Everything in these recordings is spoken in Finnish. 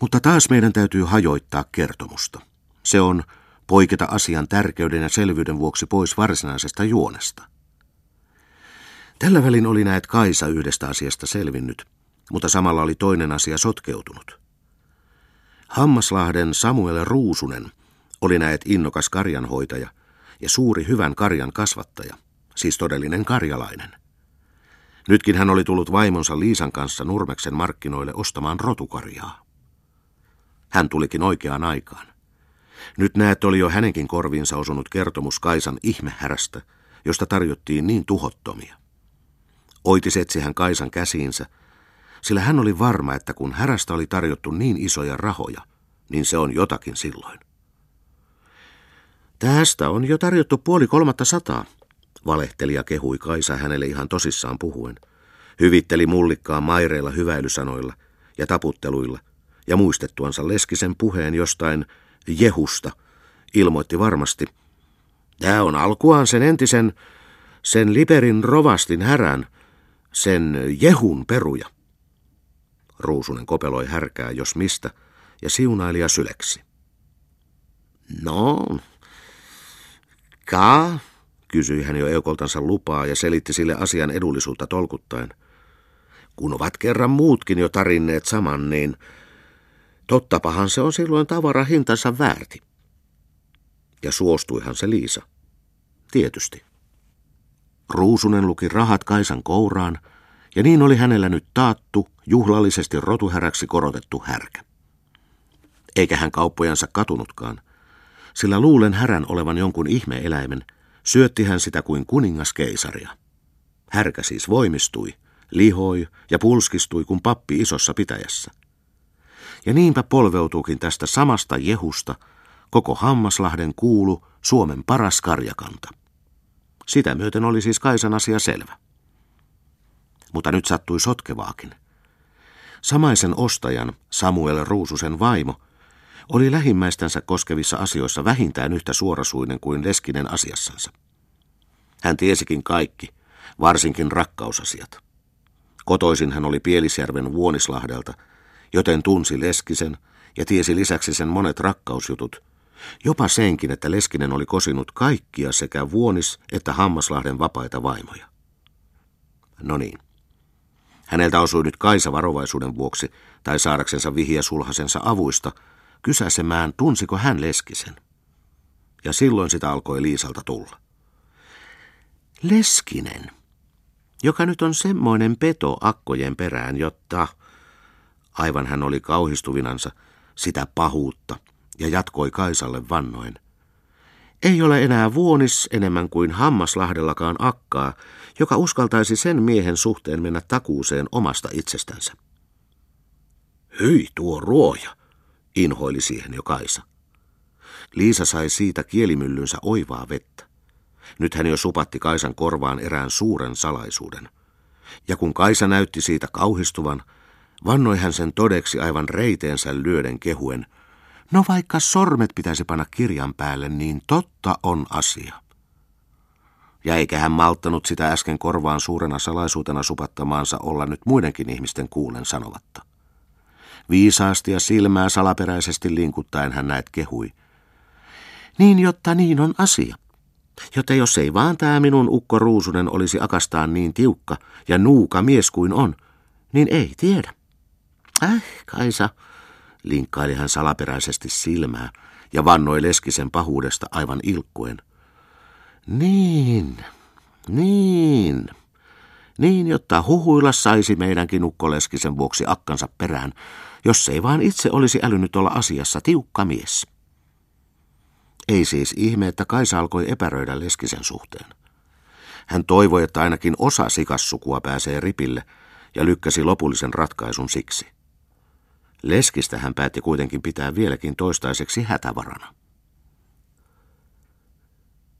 Mutta taas meidän täytyy hajoittaa kertomusta. Se on poiketa asian tärkeyden ja selvyyden vuoksi pois varsinaisesta juonesta. Tällä välin oli näet Kaisa yhdestä asiasta selvinnyt, mutta samalla oli toinen asia sotkeutunut. Hammaslahden Samuel Ruusunen oli näet innokas karjanhoitaja ja suuri hyvän karjan kasvattaja, siis todellinen karjalainen. Nytkin hän oli tullut vaimonsa Liisan kanssa Nurmeksen markkinoille ostamaan rotukarjaa. Hän tulikin oikeaan aikaan. Nyt näet oli jo hänenkin korviinsa osunut kertomus Kaisan ihmehärästä, josta tarjottiin niin tuhottomia. Oitis etsi hän Kaisan käsiinsä, sillä hän oli varma, että kun härästä oli tarjottu niin isoja rahoja, niin se on jotakin silloin. Tästä on jo tarjottu puoli kolmatta sataa, valehtelija kehui Kaisa hänelle ihan tosissaan puhuen. Hyvitteli mullikkaa maireilla hyväilysanoilla ja taputteluilla, ja muistettuansa Leskisen puheen jostain Jehusta, ilmoitti varmasti. Tämä on alkuaan sen entisen, sen Liberin rovastin härän, sen Jehun peruja. Ruusunen kopeloi härkää jos mistä, ja siunailija syleksi. No, ka, kysyi hän jo eukoltansa lupaa ja selitti sille asian edullisuutta tolkuttaen. Kun ovat kerran muutkin jo tarinneet saman, niin tottapahan se on silloin tavara hintansa väärti. Ja suostuihan se Liisa. Tietysti. Ruusunen luki rahat Kaisan kouraan, ja niin oli hänellä nyt taattu, juhlallisesti rotuhäräksi korotettu härkä. Eikä hän kauppojansa katunutkaan, sillä luulen härän olevan jonkun ihmeeläimen, syötti hän sitä kuin kuningas keisaria. Härkä siis voimistui, lihoi ja pulskistui kuin pappi isossa pitäjässä. Ja niinpä polveutuukin tästä samasta jehusta koko Hammaslahden kuulu Suomen paras karjakanta. Sitä myöten oli siis Kaisan asia selvä. Mutta nyt sattui sotkevaakin. Samaisen ostajan, Samuel Ruususen vaimo, oli lähimmäistänsä koskevissa asioissa vähintään yhtä suorasuinen kuin Leskinen asiassansa. Hän tiesikin kaikki, varsinkin rakkausasiat. Kotoisin hän oli Pielisjärven Vuonislahdelta, joten tunsi Leskisen ja tiesi lisäksi sen monet rakkausjutut, jopa senkin, että Leskinen oli kosinut kaikkia sekä Vuonis- että Hammaslahden vapaita vaimoja. No niin. Häneltä osui nyt Kaisa varovaisuuden vuoksi, tai saadaksensa vihiä sulhasensa avuista, kysäsemään, tunsiko hän Leskisen. Ja silloin sitä alkoi Liisalta tulla. Leskinen, joka nyt on semmoinen peto akkojen perään, jotta... Aivan hän oli kauhistuvinansa sitä pahuutta ja jatkoi Kaisalle vannoen. Ei ole enää vuonis enemmän kuin Hammaslahdellakaan akkaa, joka uskaltaisi sen miehen suhteen mennä takuuseen omasta itsestänsä. Hyi tuo ruoja, inhoili siihen jo Kaisa. Liisa sai siitä kielimyllynsä oivaa vettä. Nyt hän jo supatti Kaisan korvaan erään suuren salaisuuden. Ja kun Kaisa näytti siitä kauhistuvan, vannoi hän sen todeksi aivan reiteensä lyöden kehuen. No vaikka sormet pitäisi panna kirjan päälle, niin totta on asia. Ja eikä hän malttanut sitä äsken korvaan suurena salaisuutena supattamaansa olla nyt muidenkin ihmisten kuulen sanovatta. Viisaasti ja silmää salaperäisesti linkuttaen hän näet kehui. Niin, jotta niin on asia. Jotta jos ei vaan tämä minun ukko Ruusunen olisi akastaan niin tiukka ja nuuka mies kuin on, niin ei tiedä. Äh, Kaisa, linkkaili hän salaperäisesti silmää ja vannoi Leskisen pahuudesta aivan ilkkuen. Niin, niin, niin, jotta huhuilla saisi meidänkin ukkoleskisen vuoksi akkansa perään, jos ei vaan itse olisi älynyt olla asiassa tiukka mies. Ei siis ihme, että Kaisa alkoi epäröidä Leskisen suhteen. Hän toivoi, että ainakin osa sikassukua pääsee ripille ja lykkäsi lopullisen ratkaisun siksi. Leskistä hän päätti kuitenkin pitää vieläkin toistaiseksi hätävarana.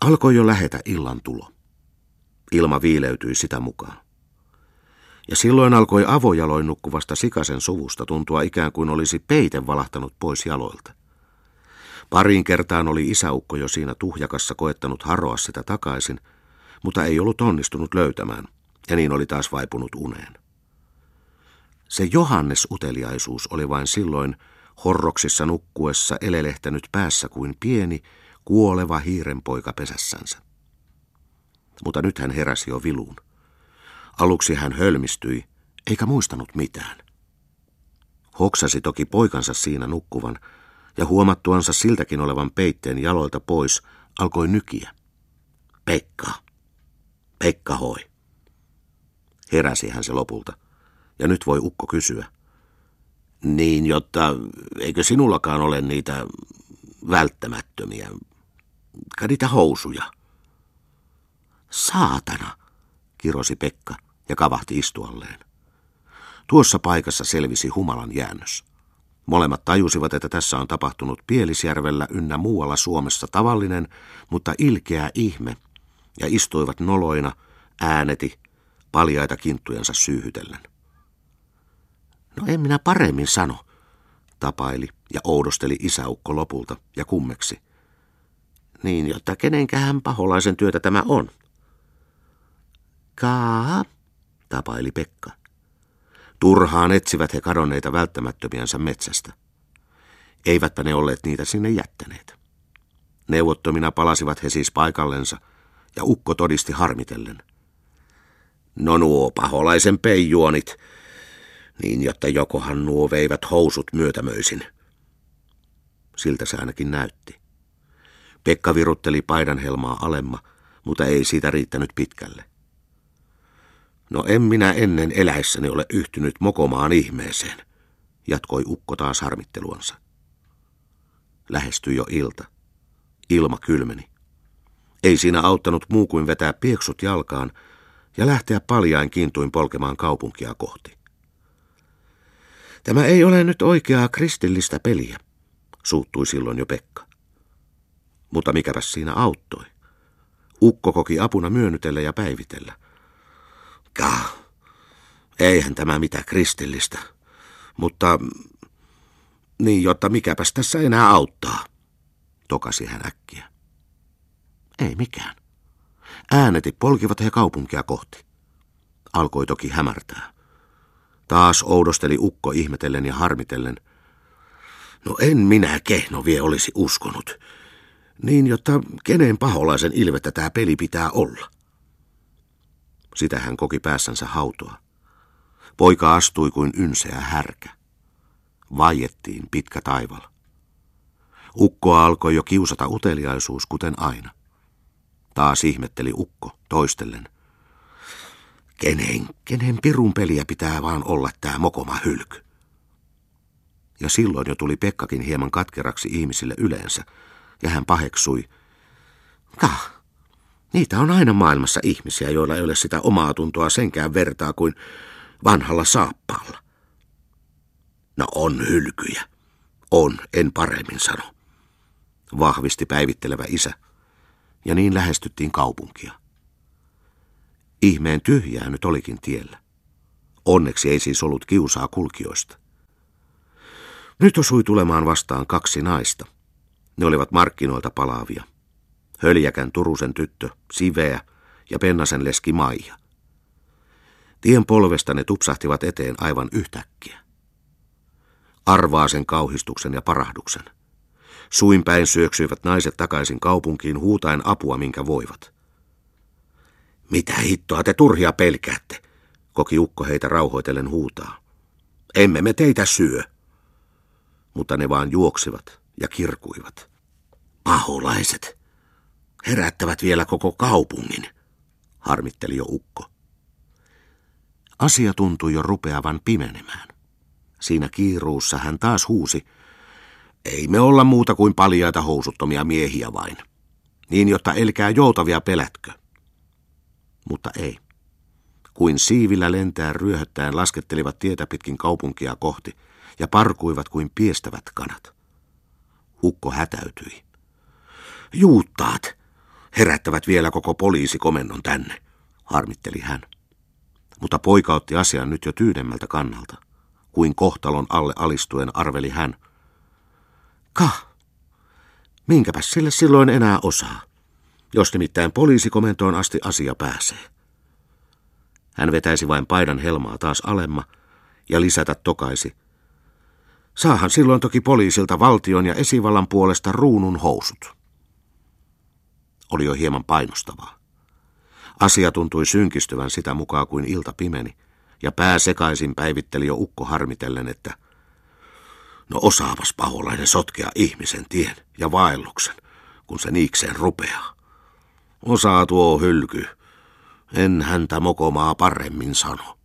Alkoi jo lähetä illan tulo. Ilma viileytyi sitä mukaan. Ja silloin alkoi avojaloin nukkuvasta sikasen suvusta tuntua ikään kuin olisi peite valahtanut pois jaloilta. Pariin kertaan oli isäukko jo siinä tuhjakassa koettanut haroa sitä takaisin, mutta ei ollut onnistunut löytämään, ja niin oli taas vaipunut uneen. Se Johannes-uteliaisuus oli vain silloin horroksissa nukkuessa elelehtänyt päässä kuin pieni, kuoleva hiirenpoika pesässänsä. Mutta nyt hän heräsi jo viluun. Aluksi hän hölmistyi, eikä muistanut mitään. Hoksasi toki poikansa siinä nukkuvan, ja huomattuansa siltäkin olevan peitteen jaloilta pois, alkoi nykiä. Pekka. Pekka hoi. Heräsi hän se lopulta, ja nyt voi ukko kysyä. Niin, jotta eikö sinullakaan ole niitä välttämättömiä, niitä housuja? Saatana, kirosi Pekka ja kavahti istualleen. Tuossa paikassa selvisi humalan jäännös. Molemmat tajusivat, että tässä on tapahtunut Pielisjärvellä ynnä muualla Suomessa tavallinen, mutta ilkeä ihme, ja istuivat noloina, ääneti, paljaita kinttujansa syyhytellen. No en minä paremmin sano, tapaili ja oudosteli isäukko lopulta ja kummeksi. Niin, jotta kenenkähän paholaisen työtä tämä on. Kaa, tapaili Pekka. Turhaan etsivät he kadonneita välttämättömiänsä metsästä. Eivätpä ne olleet niitä sinne jättäneet. Neuvottomina palasivat he siis paikallensa, ja ukko todisti harmitellen. No nuo paholaisen peijuonit, niin jotta jokohan nuo veivät housut myötämöisin. Siltä se ainakin näytti. Pekka virutteli paidanhelmaa alemma, mutta ei siitä riittänyt pitkälle. No en minä ennen eläessäni ole yhtynyt mokomaan ihmeeseen, jatkoi ukko taas harmitteluansa. Lähestyi jo ilta. Ilma kylmeni. Ei siinä auttanut muu kuin vetää pieksut jalkaan ja lähteä paljain kiintuin polkemaan kaupunkia kohti. Tämä ei ole nyt oikeaa kristillistä peliä, suuttui silloin jo Pekka. Mutta mikäpäs siinä auttoi? Ukko koki apuna myönnytellä ja päivitellä – Kah, eihän tämä mitään kristillistä. Mutta niin, jotta mikäpäs tässä enää auttaa, tokasi hän äkkiä. Ei mikään. Ääneti polkivat he kaupunkia kohti. Alkoi toki hämärtää. Taas oudosteli ukko ihmetellen ja harmitellen. No en minä kehno vie olisi uskonut. Niin, jotta kenen paholaisen ilvettä tämä peli pitää olla. Sitä hän koki päässänsä hautoa. Poika astui kuin ynseä härkä. Vaiettiin pitkä taival. Ukkoa alkoi jo kiusata uteliaisuus, kuten aina. Taas ihmetteli ukko, toistellen. Kenen, kenen pirun peliä pitää vaan olla tää mokoma hylky? Ja silloin jo tuli Pekkakin hieman katkeraksi ihmisille yleensä, ja hän paheksui. Kah, Niitä on aina maailmassa ihmisiä, joilla ei ole sitä omaa tuntoa senkään vertaa kuin vanhalla saappaalla. No on hylkyjä. On, en paremmin sano. Vahvisti päivittelevä isä. Ja niin lähestyttiin kaupunkia. Ihmeen tyhjää nyt olikin tiellä. Onneksi ei siis ollut kiusaa kulkijoista. Nyt osui tulemaan vastaan kaksi naista. Ne olivat markkinoilta palaavia. Höljäkän Turusen tyttö, Siveä ja Pennasen leski Maija. Tien polvesta ne tupsahtivat eteen aivan yhtäkkiä. Arvaa sen kauhistuksen ja parahduksen. Suinpäin syöksyivät naiset takaisin kaupunkiin huutaen apua, minkä voivat. Mitä hittoa te turhia pelkäätte, koki ukko heitä rauhoitellen huutaa. Emme me teitä syö. Mutta ne vaan juoksivat ja kirkuivat. Paholaiset, Herättävät vielä koko kaupungin, harmitteli jo ukko. Asia tuntui jo rupeavan pimenemään. Siinä kiiruussa hän taas huusi, ei me olla muuta kuin paljaita housuttomia miehiä vain. Niin, jotta elkää joutavia pelätkö. Mutta ei. Kuin siivillä lentää ryöhöttäen laskettelivat tietä pitkin kaupunkia kohti ja parkuivat kuin piestävät kanat. Ukko hätäytyi. Juuttaat, herättävät vielä koko poliisikomennon tänne, harmitteli hän. Mutta poika otti asian nyt jo tyydemmältä kannalta. Kuin kohtalon alle alistuen arveli hän. Kah, minkäpäs sille silloin enää osaa, jos nimittäin poliisikomentoon asti asia pääsee. Hän vetäisi vain paidan helmaa taas alemma ja lisätä tokaisi. Saahan silloin toki poliisilta valtion ja esivallan puolesta ruunun housut. Oli jo hieman painostavaa. Asia tuntui synkistyvän sitä mukaan kuin ilta pimeni, ja pää sekaisin päivitteli jo ukko harmitellen, että no osaavas paholainen sotkea ihmisen tien ja vaelluksen, kun se niikseen rupeaa. Osaa tuo hylky. En häntä mokomaa paremmin sano.